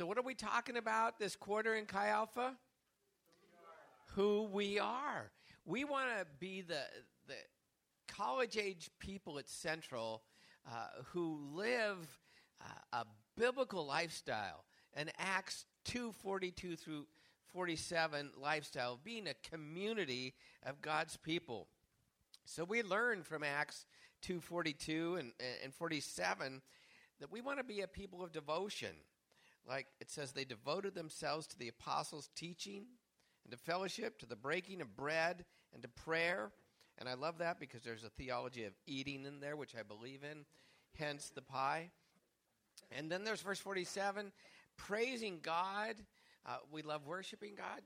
So, what are we talking about this quarter in Chi Alpha? Who we are. We want to be the, the college age people at Central uh, who live uh, a biblical lifestyle, an Acts 242 through 47 lifestyle, being a community of God's people. So we learn from Acts 242 and, and 47 that we want to be a people of devotion. Like it says, they devoted themselves to the apostles' teaching and to fellowship, to the breaking of bread and to prayer. And I love that because there's a theology of eating in there, which I believe in, hence the pie. And then there's verse 47 praising God. Uh, we love worshiping God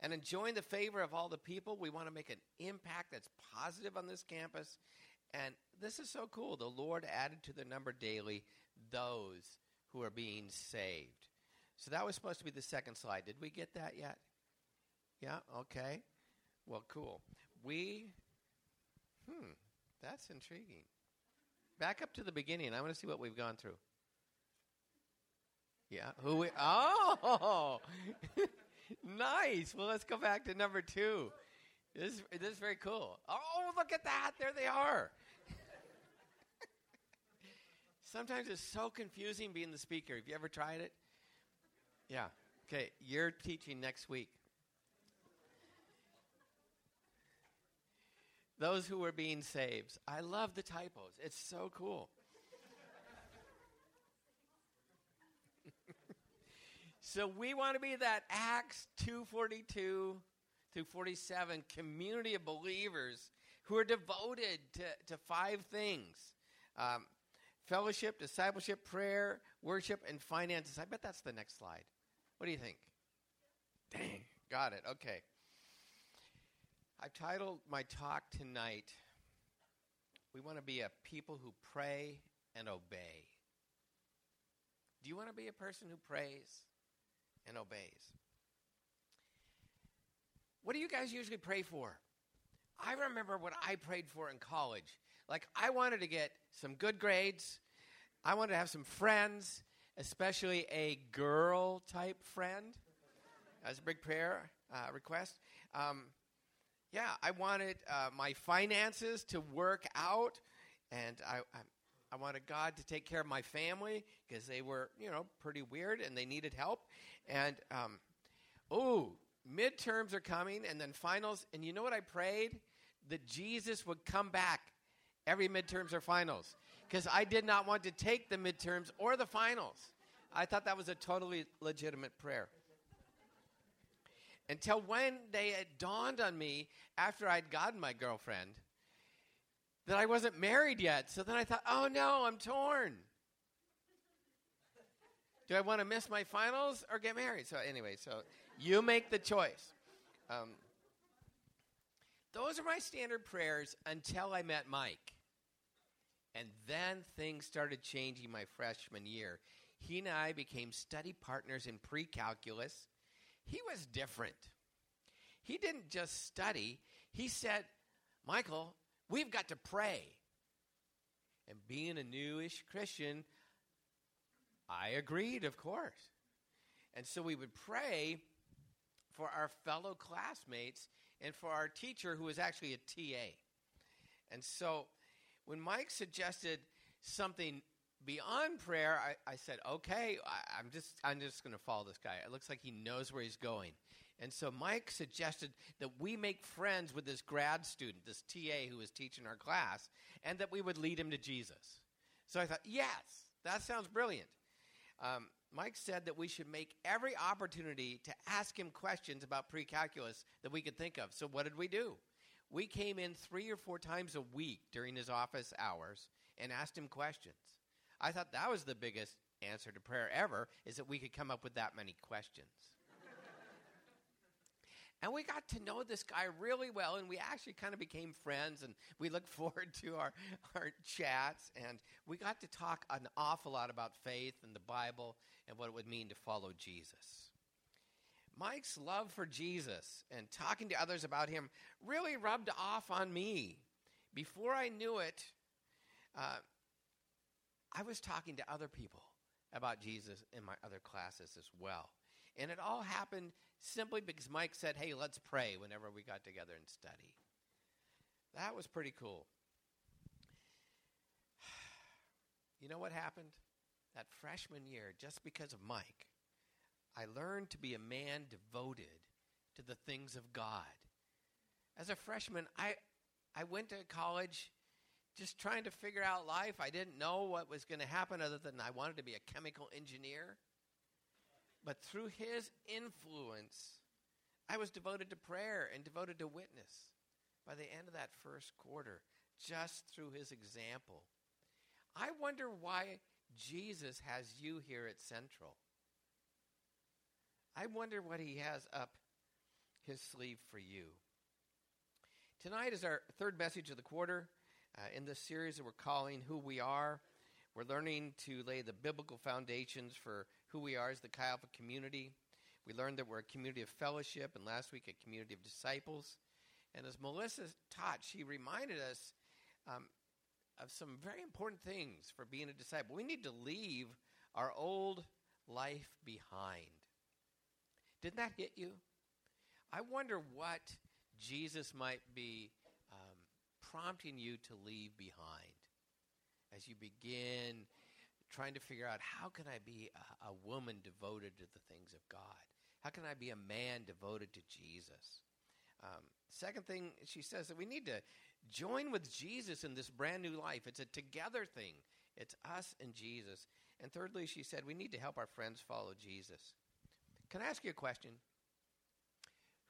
and enjoying the favor of all the people. We want to make an impact that's positive on this campus. And this is so cool. The Lord added to the number daily those who are being saved. So that was supposed to be the second slide. Did we get that yet? Yeah, okay. Well, cool. We, hmm, that's intriguing. Back up to the beginning. I want to see what we've gone through. Yeah, who we, oh, nice. Well, let's go back to number two. This, this is very cool. Oh, look at that. There they are. Sometimes it's so confusing being the speaker. Have you ever tried it? Yeah. Okay, you're teaching next week. Those who are being saved. I love the typos. It's so cool. so we want to be that Acts 242 through 47 community of believers who are devoted to, to five things. Um, fellowship, discipleship, prayer, worship, and finances. I bet that's the next slide. What do you think? Dang, got it. Okay. I've titled my talk tonight, We Want to Be a People Who Pray and Obey. Do you want to be a person who prays and obeys? What do you guys usually pray for? I remember what I prayed for in college. Like, I wanted to get some good grades. I wanted to have some friends, especially a girl type friend. As a big prayer uh, request. Um, yeah, I wanted uh, my finances to work out, and I, I, I wanted God to take care of my family because they were, you know, pretty weird and they needed help. And um, oh, midterms are coming, and then finals. And you know what I prayed? That Jesus would come back every midterms or finals because I did not want to take the midterms or the finals. I thought that was a totally legitimate prayer. Until one day it dawned on me after I'd gotten my girlfriend that I wasn't married yet. So then I thought, oh no, I'm torn. Do I want to miss my finals or get married? So, anyway, so you make the choice. Um, those are my standard prayers until I met Mike. And then things started changing my freshman year. He and I became study partners in pre calculus. He was different. He didn't just study, he said, Michael, we've got to pray. And being a newish Christian, I agreed, of course. And so we would pray for our fellow classmates and for our teacher, who was actually a TA. And so when Mike suggested something beyond prayer, I, I said, okay, I, am just, I'm just going to follow this guy. It looks like he knows where he's going. And so Mike suggested that we make friends with this grad student, this TA who was teaching our class, and that we would lead him to Jesus. So I thought, yes, that sounds brilliant. Um, Mike said that we should make every opportunity to ask him questions about pre calculus that we could think of. So what did we do? We came in three or four times a week during his office hours and asked him questions. I thought that was the biggest answer to prayer ever, is that we could come up with that many questions. and we got to know this guy really well, and we actually kind of became friends, and we looked forward to our, our chats, and we got to talk an awful lot about faith and the Bible and what it would mean to follow Jesus. Mike's love for Jesus and talking to others about him really rubbed off on me. Before I knew it, uh, I was talking to other people about Jesus in my other classes as well. And it all happened simply because Mike said, hey, let's pray whenever we got together and study. That was pretty cool. You know what happened? That freshman year, just because of Mike, I learned to be a man devoted to the things of God. As a freshman, I, I went to college just trying to figure out life. I didn't know what was going to happen other than I wanted to be a chemical engineer. But through his influence, I was devoted to prayer and devoted to witness by the end of that first quarter, just through his example. I wonder why Jesus has you here at Central. I wonder what he has up his sleeve for you. Tonight is our third message of the quarter. Uh, in this series that we're calling Who We Are, we're learning to lay the biblical foundations for who we are as the Chi Alpha community. We learned that we're a community of fellowship, and last week a community of disciples. And as Melissa taught, she reminded us um, of some very important things for being a disciple. We need to leave our old life behind. Didn't that hit you? I wonder what Jesus might be um, prompting you to leave behind as you begin trying to figure out how can I be a, a woman devoted to the things of God? How can I be a man devoted to Jesus? Um, second thing, she says that we need to join with Jesus in this brand new life. It's a together thing, it's us and Jesus. And thirdly, she said we need to help our friends follow Jesus. Can I ask you a question?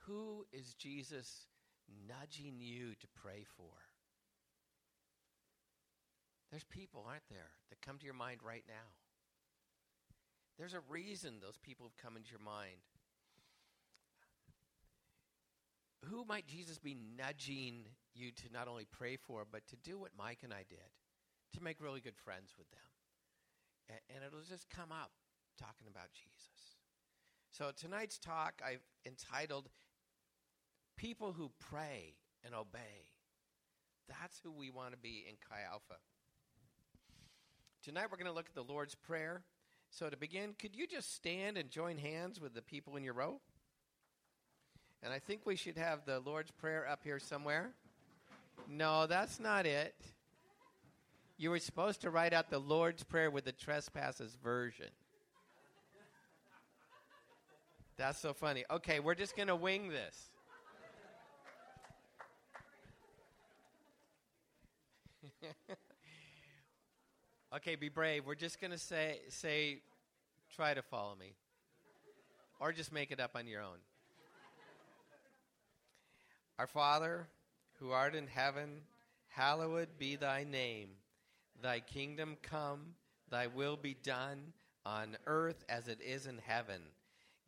Who is Jesus nudging you to pray for? There's people, aren't there, that come to your mind right now. There's a reason those people have come into your mind. Who might Jesus be nudging you to not only pray for, but to do what Mike and I did, to make really good friends with them? And, it'll just come up talking about Jesus. So tonight's talk I've entitled People Who Pray and Obey. That's who we want to be in Chi Alpha. Tonight we're going to look at the Lord's Prayer. So to begin, could you just stand and join hands with the people in your row? And I think we should have the Lord's Prayer up here somewhere. No, that's not it. You were supposed to write out the Lord's Prayer with the trespasses version. That's so funny. Okay, we're just going to wing this. okay, be brave. We're just going to say say try to follow me. Or just make it up on your own. Our Father, who art in heaven, hallowed be thy name. Thy kingdom come, thy will be done on earth as it is in heaven.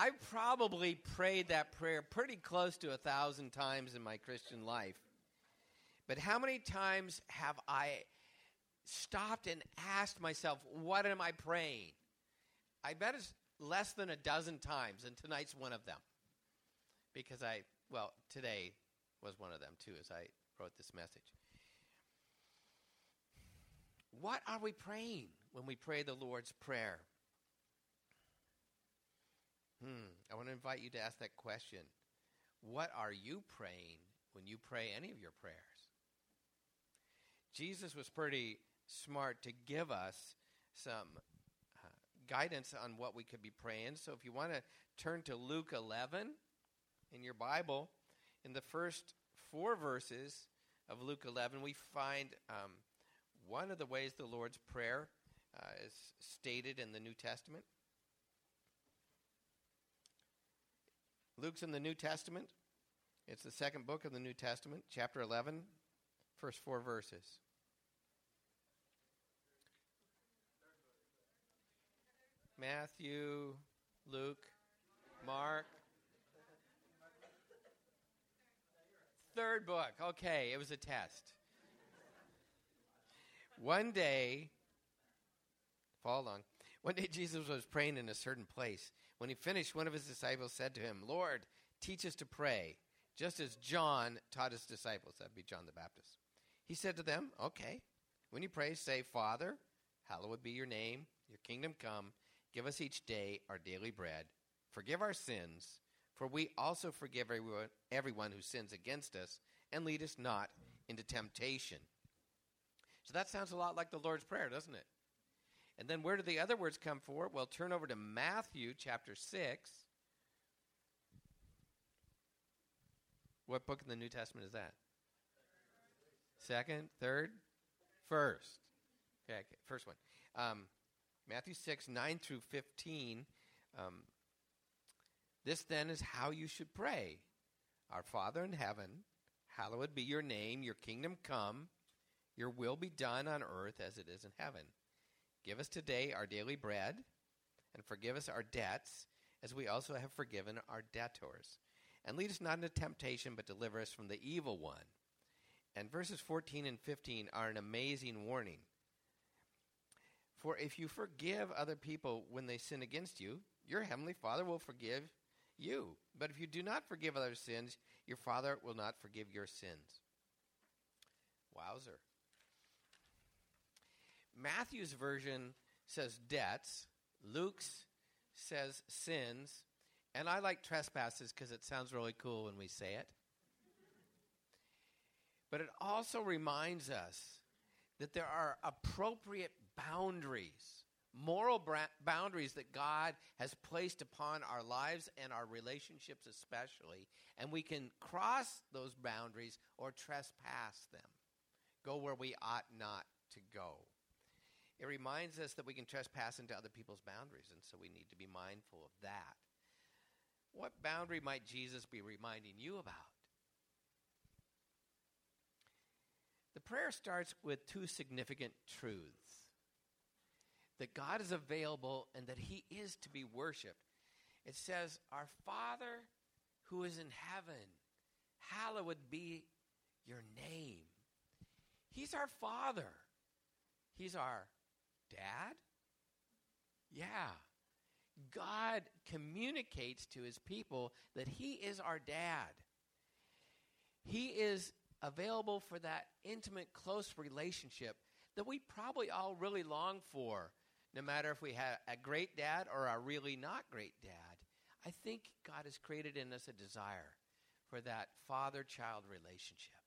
I probably prayed that prayer pretty close to a thousand times in my Christian life. But how many times have I stopped and asked myself, What am I praying? I bet it's less than a dozen times, and tonight's one of them. Because I, well, today was one of them too, as I wrote this message. What are we praying when we pray the Lord's Prayer? Hmm, I want to invite you to ask that question. What are you praying when you pray any of your prayers? Jesus was pretty smart to give us some uh, guidance on what we could be praying. So if you want to turn to Luke 11 in your Bible, in the first four verses of Luke 11, we find um, one of the ways the Lord's Prayer uh, is stated in the New Testament. Luke's in the New Testament. It's the second book of the New Testament, chapter 11, first four verses. Matthew, Luke, Mark. Third book. Okay, it was a test. One day, follow along. One day Jesus was praying in a certain place. When he finished, one of his disciples said to him, Lord, teach us to pray, just as John taught his disciples. That'd be John the Baptist. He said to them, Okay, when you pray, say, Father, hallowed be your name, your kingdom come. Give us each day our daily bread. Forgive our sins, for we also forgive everyone, everyone who sins against us, and lead us not into temptation. So that sounds a lot like the Lord's Prayer, doesn't it? And then where do the other words come for? Well, turn over to Matthew chapter 6. What book in the New Testament is that? Second, third, first. Okay, okay first one. Um, Matthew 6, 9 through 15. Um, this then is how you should pray Our Father in heaven, hallowed be your name, your kingdom come, your will be done on earth as it is in heaven. Give us today our daily bread, and forgive us our debts, as we also have forgiven our debtors. And lead us not into temptation, but deliver us from the evil one. And verses 14 and 15 are an amazing warning. For if you forgive other people when they sin against you, your heavenly Father will forgive you. But if you do not forgive other sins, your Father will not forgive your sins. Wowzer. Matthew's version says debts, Luke's says sins, and I like trespasses because it sounds really cool when we say it. But it also reminds us that there are appropriate boundaries, moral bra- boundaries that God has placed upon our lives and our relationships, especially, and we can cross those boundaries or trespass them, go where we ought not to go. It reminds us that we can trespass into other people's boundaries, and so we need to be mindful of that. What boundary might Jesus be reminding you about? The prayer starts with two significant truths that God is available and that He is to be worshiped. It says, Our Father who is in heaven, hallowed be your name. He's our Father, He's our Dad? Yeah. God communicates to his people that he is our dad. He is available for that intimate, close relationship that we probably all really long for, no matter if we have a great dad or a really not great dad. I think God has created in us a desire for that father child relationship.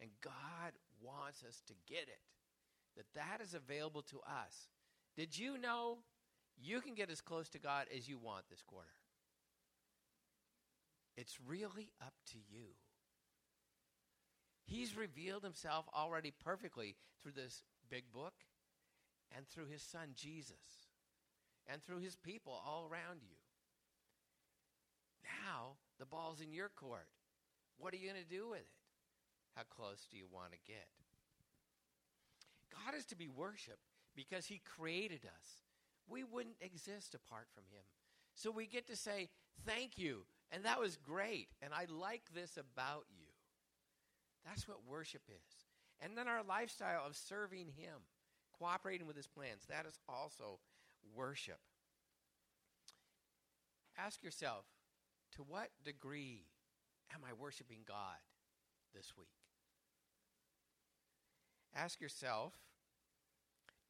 And God wants us to get it that that is available to us. Did you know you can get as close to God as you want this quarter? It's really up to you. He's revealed himself already perfectly through this big book and through his son Jesus and through his people all around you. Now, the ball's in your court. What are you going to do with it? How close do you want to get? God is to be worshiped because He created us. We wouldn't exist apart from Him. So we get to say, Thank you. And that was great. And I like this about you. That's what worship is. And then our lifestyle of serving Him, cooperating with His plans, that is also worship. Ask yourself, to what degree am I worshiping God this week? Ask yourself,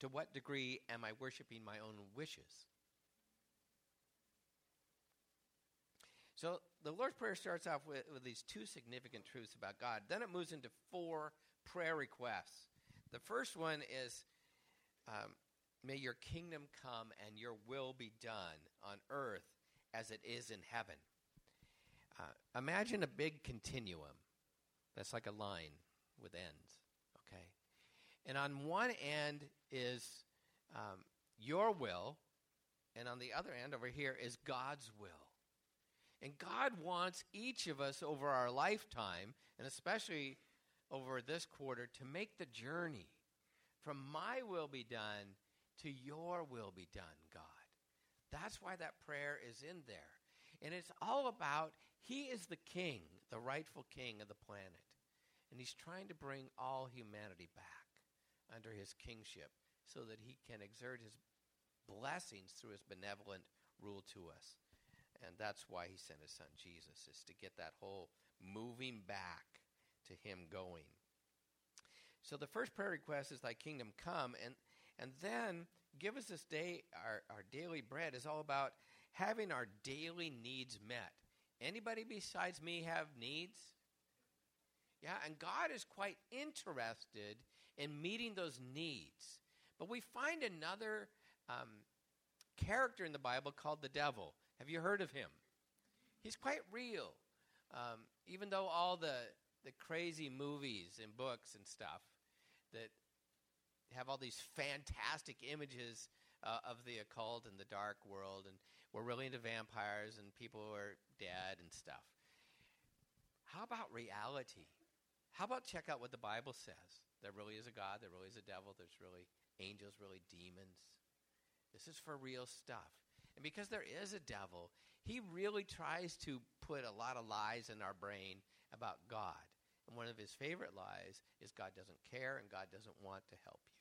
to what degree am I worshiping my own wishes? So the Lord's Prayer starts off with, with these two significant truths about God. Then it moves into four prayer requests. The first one is um, May your kingdom come and your will be done on earth as it is in heaven. Uh, imagine a big continuum that's like a line with ends. And on one end is um, your will, and on the other end over here is God's will. And God wants each of us over our lifetime, and especially over this quarter, to make the journey from my will be done to your will be done, God. That's why that prayer is in there. And it's all about He is the king, the rightful king of the planet. And He's trying to bring all humanity back under His kingship so that He can exert His blessings through His benevolent rule to us. And that's why He sent His Son Jesus, is to get that whole moving back to Him going. So the first prayer request is Thy kingdom come. And, and then give us this day our, our daily bread is all about having our daily needs met. Anybody besides me have needs? Yeah, and God is quite interested in meeting those needs. But we find another um, character in the Bible called the devil. Have you heard of him? He's quite real. Um, even though all the, the crazy movies and books and stuff that have all these fantastic images uh, of the occult and the dark world, and we're really into vampires and people who are dead and stuff. How about reality? How about check out what the Bible says? There really is a God, there really is a devil, there's really angels, really demons. This is for real stuff. And because there is a devil, he really tries to put a lot of lies in our brain about God. And one of his favorite lies is God doesn't care and God doesn't want to help you.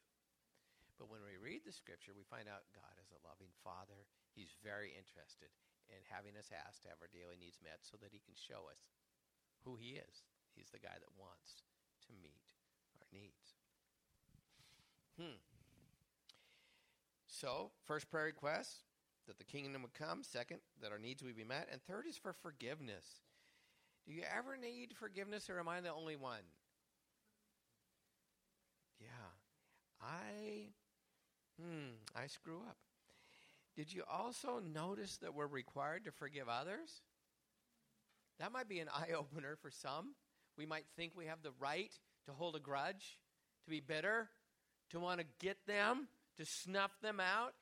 But when we read the scripture, we find out God is a loving Father. He's very interested in having us ask to have our daily needs met so that He can show us who He is. He's the guy that wants to meet. Hmm. So, first prayer request that the kingdom would come. Second, that our needs would be met. And third is for forgiveness. Do you ever need forgiveness, or am I the only one? Yeah. I Hmm, I screw up. Did you also notice that we're required to forgive others? That might be an eye opener for some. We might think we have the right to hold a grudge, to be bitter, to want to get them, to snuff them out.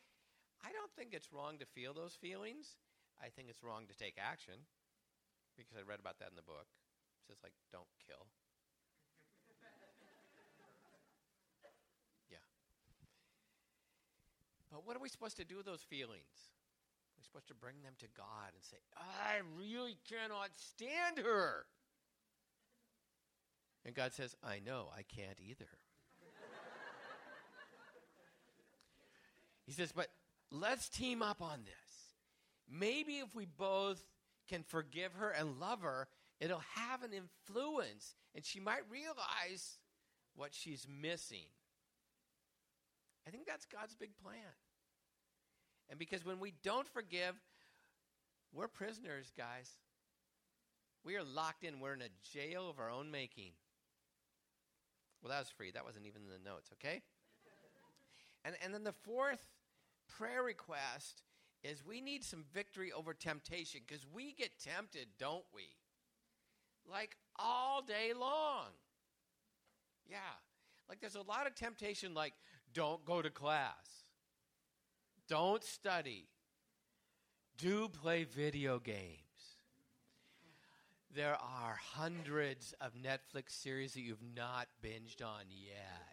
I don't think it's wrong to feel those feelings. I think it's wrong to take action because I read about that in the book. It says, like, don't kill. Yeah. But what are we supposed to do with those feelings? We're supposed to bring them to God and say, I really cannot stand her. And God says, I know, I can't either. He says, but let's team up on this. Maybe if we both can forgive her and love her, it'll have an influence and she might realize what she's missing. I think that's God's big plan. And because when we don't forgive, we're prisoners, guys. We are locked in. We're in a jail of our own making. Well, that was free. That wasn't even in the notes, okay? And, and then the fourth prayer request is we need some victory over temptation because we get tempted, don't we? Like all day long. Yeah. Like there's a lot of temptation, like, don't go to class don't study. Do play video games. There are hundreds of Netflix series that you've not binged on yet.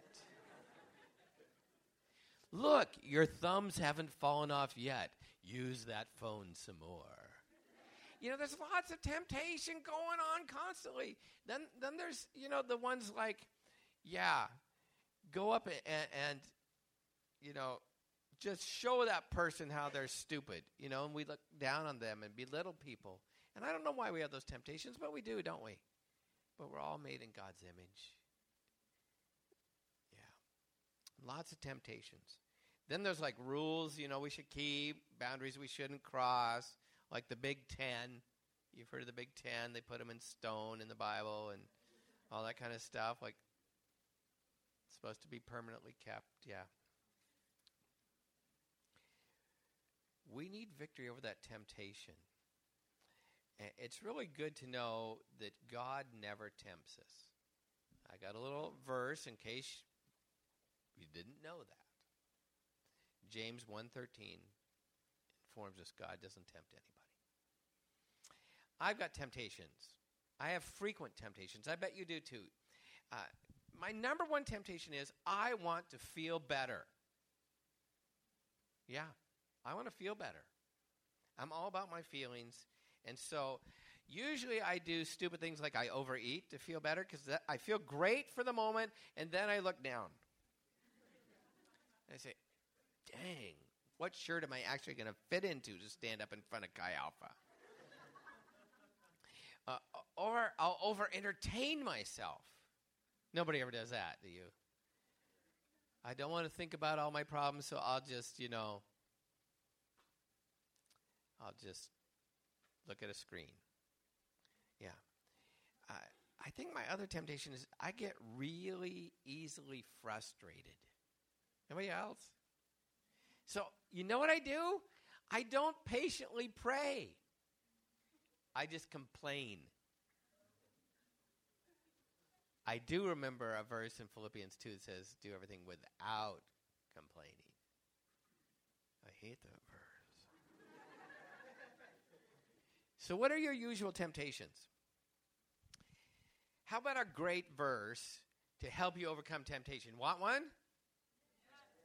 Look, your thumbs haven't fallen off yet. Use that phone some more. You know, there's lots of temptation going on constantly. Then, then there's, you know, the ones like, yeah, go up and, and you know, just show that person how they're stupid, you know, and we look down on them and belittle people. And I don't know why we have those temptations, but we do, don't we? But we're all made in God's image. Yeah. Lots of temptations. Then there's like rules, you know, we should keep, boundaries we shouldn't cross, like the Big Ten. You've heard of the Big Ten. They put them in stone in the Bible and all that kind of stuff. Like, supposed to be permanently kept. Yeah. we need victory over that temptation. It's really good to know that God never tempts us. I got a little verse in case you didn't know that. James 1:13 informs us God doesn't tempt anybody. I've got temptations. I have frequent temptations. I bet you do too. Uh, my number one temptation is I want to feel better. Yeah, I want to feel better. I'm all about my feelings. And so usually I do stupid things like I overeat to feel better because I feel great for the moment, and then I look down. I say, dang, what shirt am I actually going to fit into to stand up in front of Chi Alpha? uh, or I'll over entertain myself. Nobody ever does that, do you? I don't want to think about all my problems, so I'll just, you know, I'll just look at a screen. Yeah. I, I think my other temptation is I get really easily frustrated. Anybody else? So, you know what I do? I don't patiently pray. I just complain. I do remember a verse in Philippians 2 that says, do everything without complaining. I hate that verse. so, what are your usual temptations? How about a great verse to help you overcome temptation? Want one?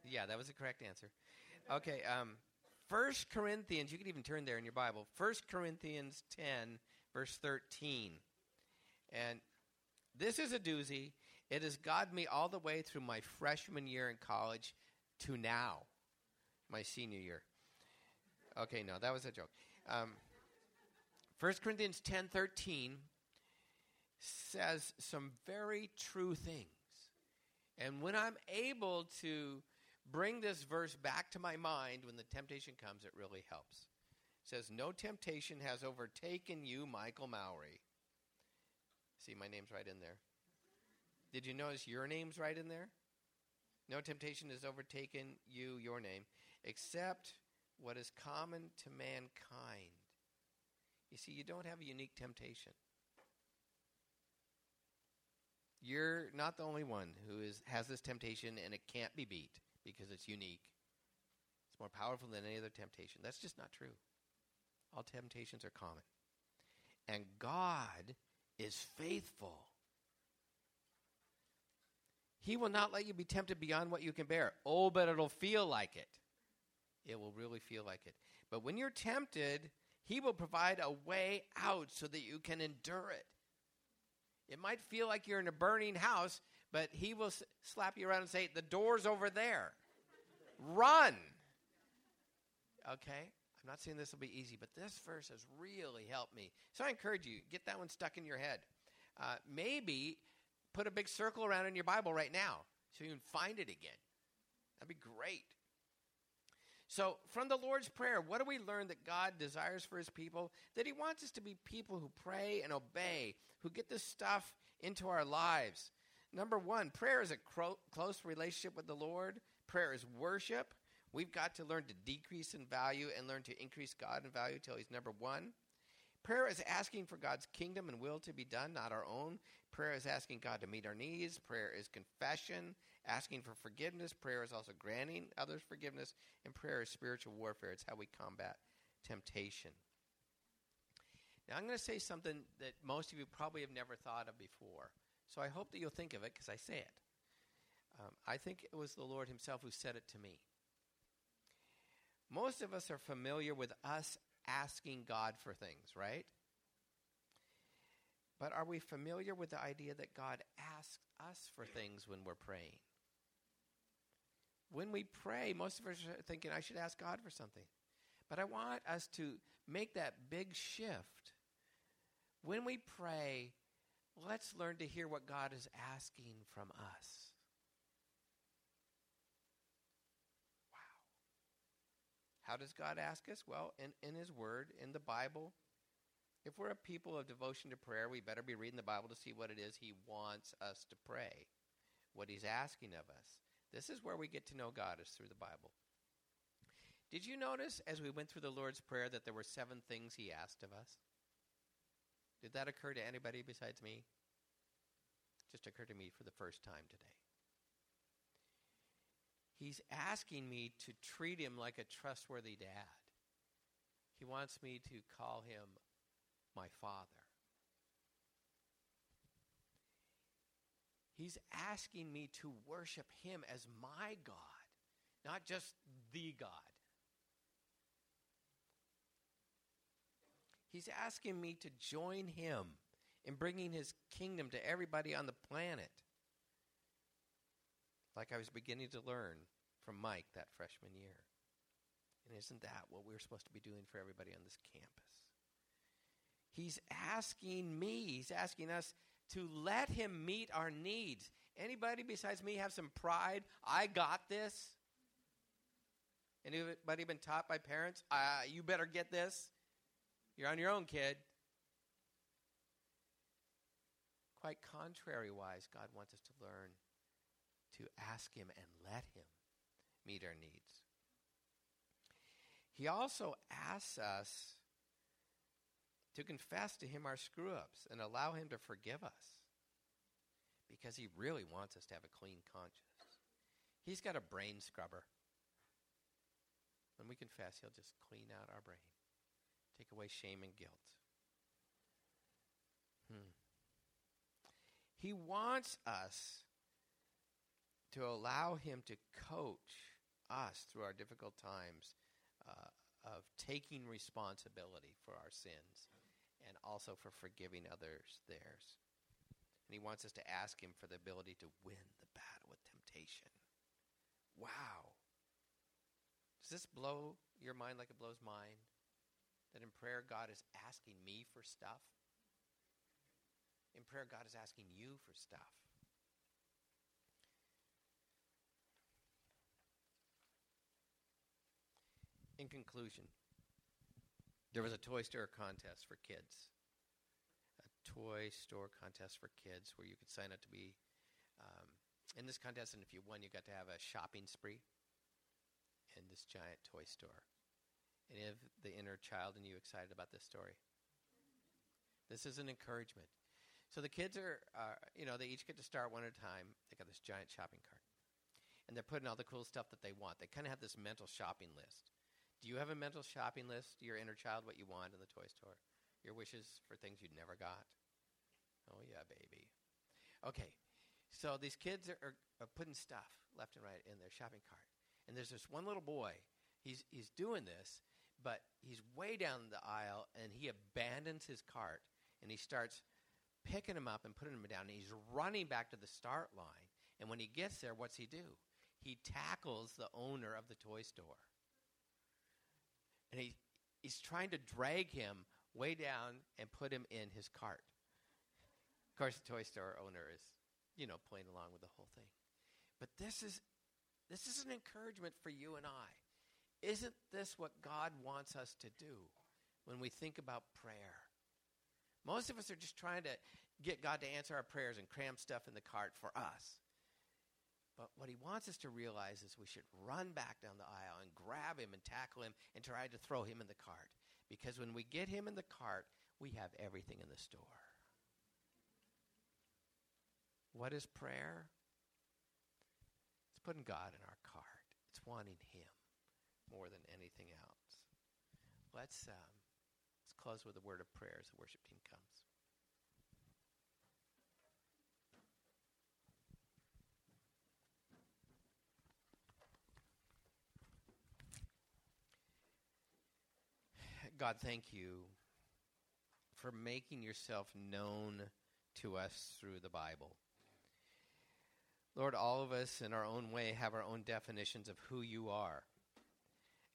Yeah, that was the correct answer. Okay, um, 1 Corinthians, you can even turn there in your Bible. 1 Corinthians 10, verse 13. And this is a doozy. It has gotten me all the way through my freshman year in college to now, my senior year. Okay, no, that was a joke. Um, 1 Corinthians 10 13 says some very true things. And when I'm able to bring this verse back to my mind when the temptation comes, it really helps. It says, No temptation has overtaken you, Michael Mowry. See, my name's right in there. Did you notice your name's right in there? No temptation has overtaken you, your name, except what is common to mankind. You see, you don't have a unique temptation. You're not the only one who is, has this temptation and it can't be beat because it's unique. It's more powerful than any other temptation. That's just not true. All temptations are common. And God is faithful. He will not let you be tempted beyond what you can bear. Oh, but it'll feel like it. It will really feel like it. But when you're tempted, He will provide a way out so that you can endure it. It might feel like you're in a burning house, but He will slap you around and say, The door's over there. Run. Okay? I'm not saying this will be easy, but this verse has really helped me. So I encourage you, get that one stuck in your head. Uh, maybe put a big circle around in your Bible right now so you can find it again. That'd be great. So, from the Lord's Prayer, what do we learn that God desires for his people? That he wants us to be people who pray and obey, who get this stuff into our lives. Number one, prayer is a cro- close relationship with the Lord, prayer is worship. We've got to learn to decrease in value and learn to increase God in value till he's number one. Prayer is asking for God's kingdom and will to be done, not our own. Prayer is asking God to meet our needs. Prayer is confession, asking for forgiveness. Prayer is also granting others forgiveness. And prayer is spiritual warfare. It's how we combat temptation. Now, I'm going to say something that most of you probably have never thought of before. So I hope that you'll think of it because I say it. Um, I think it was the Lord Himself who said it to me. Most of us are familiar with us asking God for things, right? But are we familiar with the idea that God asks us for things when we're praying? When we pray, most of us are thinking, I should ask God for something. But I want us to make that big shift. When we pray, let's learn to hear what God is asking from us. Wow. How does God ask us? Well, in, in His Word, in the Bible. If we're a people of devotion to prayer, we better be reading the Bible to see what it is He wants us to pray, what He's asking of us. This is where we get to know God, is through the Bible. Did you notice as we went through the Lord's Prayer that there were seven things He asked of us? Did that occur to anybody besides me? Just occurred to me for the first time today. He's asking me to treat him like a trustworthy dad. He wants me to call him my father. He's asking me to worship him as my God, not just the God. He's asking me to join him in bringing his kingdom to everybody on the planet. Like I was beginning to learn from Mike that freshman year. And isn't that what we're supposed to be doing for everybody on this campus? He's asking me, he's asking us to let him meet our needs. Anybody besides me have some pride? I got this. Anybody been taught by parents? Uh, you better get this. You're on your own, kid. Quite contrary wise, God wants us to learn to ask Him and let Him meet our needs. He also asks us to confess to Him our screw ups and allow Him to forgive us because He really wants us to have a clean conscience. He's got a brain scrubber. When we confess, He'll just clean out our brain, take away shame and guilt. Hmm. He wants us to allow Him to coach us through our difficult times uh, of taking responsibility for our sins and also for forgiving others theirs. And He wants us to ask Him for the ability to win the battle with temptation. Wow. Does this blow your mind like it blows mine? That in prayer, God is asking me for stuff? In prayer, God is asking you for stuff. In conclusion, there was a toy store contest for kids. A toy store contest for kids where you could sign up to be um, in this contest, and if you won, you got to have a shopping spree in this giant toy store. Any of the inner child in you excited about this story? This is an encouragement. So the kids are, uh, you know, they each get to start one at a time. They got this giant shopping cart. And they're putting all the cool stuff that they want. They kind of have this mental shopping list. Do you have a mental shopping list, your inner child, what you want in the toy store? Your wishes for things you'd never got? Oh, yeah, baby. Okay, so these kids are, are, are putting stuff left and right in their shopping cart. And there's this one little boy. He's, he's doing this, but he's way down the aisle and he abandons his cart and he starts picking him up and putting him down. And he's running back to the start line. And when he gets there, what's he do? He tackles the owner of the toy store. And he, he's trying to drag him way down and put him in his cart. Of course, the toy store owner is, you know, playing along with the whole thing. But this is this is an encouragement for you and I. Isn't this what God wants us to do when we think about prayer? Most of us are just trying to get God to answer our prayers and cram stuff in the cart for us. But what he wants us to realize is we should run back down the aisle and grab him and tackle him and try to throw him in the cart. Because when we get him in the cart, we have everything in the store. What is prayer? It's putting God in our cart. It's wanting him more than anything else. Let's, um, let's close with a word of prayer as the worship team comes. God, thank you for making yourself known to us through the Bible. Lord, all of us in our own way have our own definitions of who you are.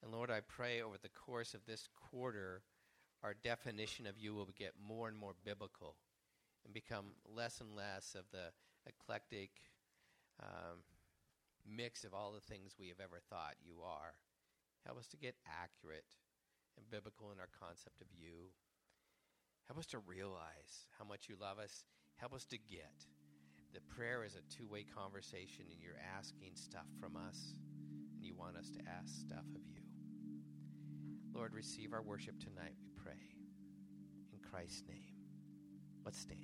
And Lord, I pray over the course of this quarter, our definition of you will get more and more biblical and become less and less of the eclectic um, mix of all the things we have ever thought you are. Help us to get accurate and biblical in our concept of you. Help us to realize how much you love us. Help us to get that prayer is a two way conversation and you're asking stuff from us and you want us to ask stuff of you. Lord, receive our worship tonight, we pray. In Christ's name. Let's stand.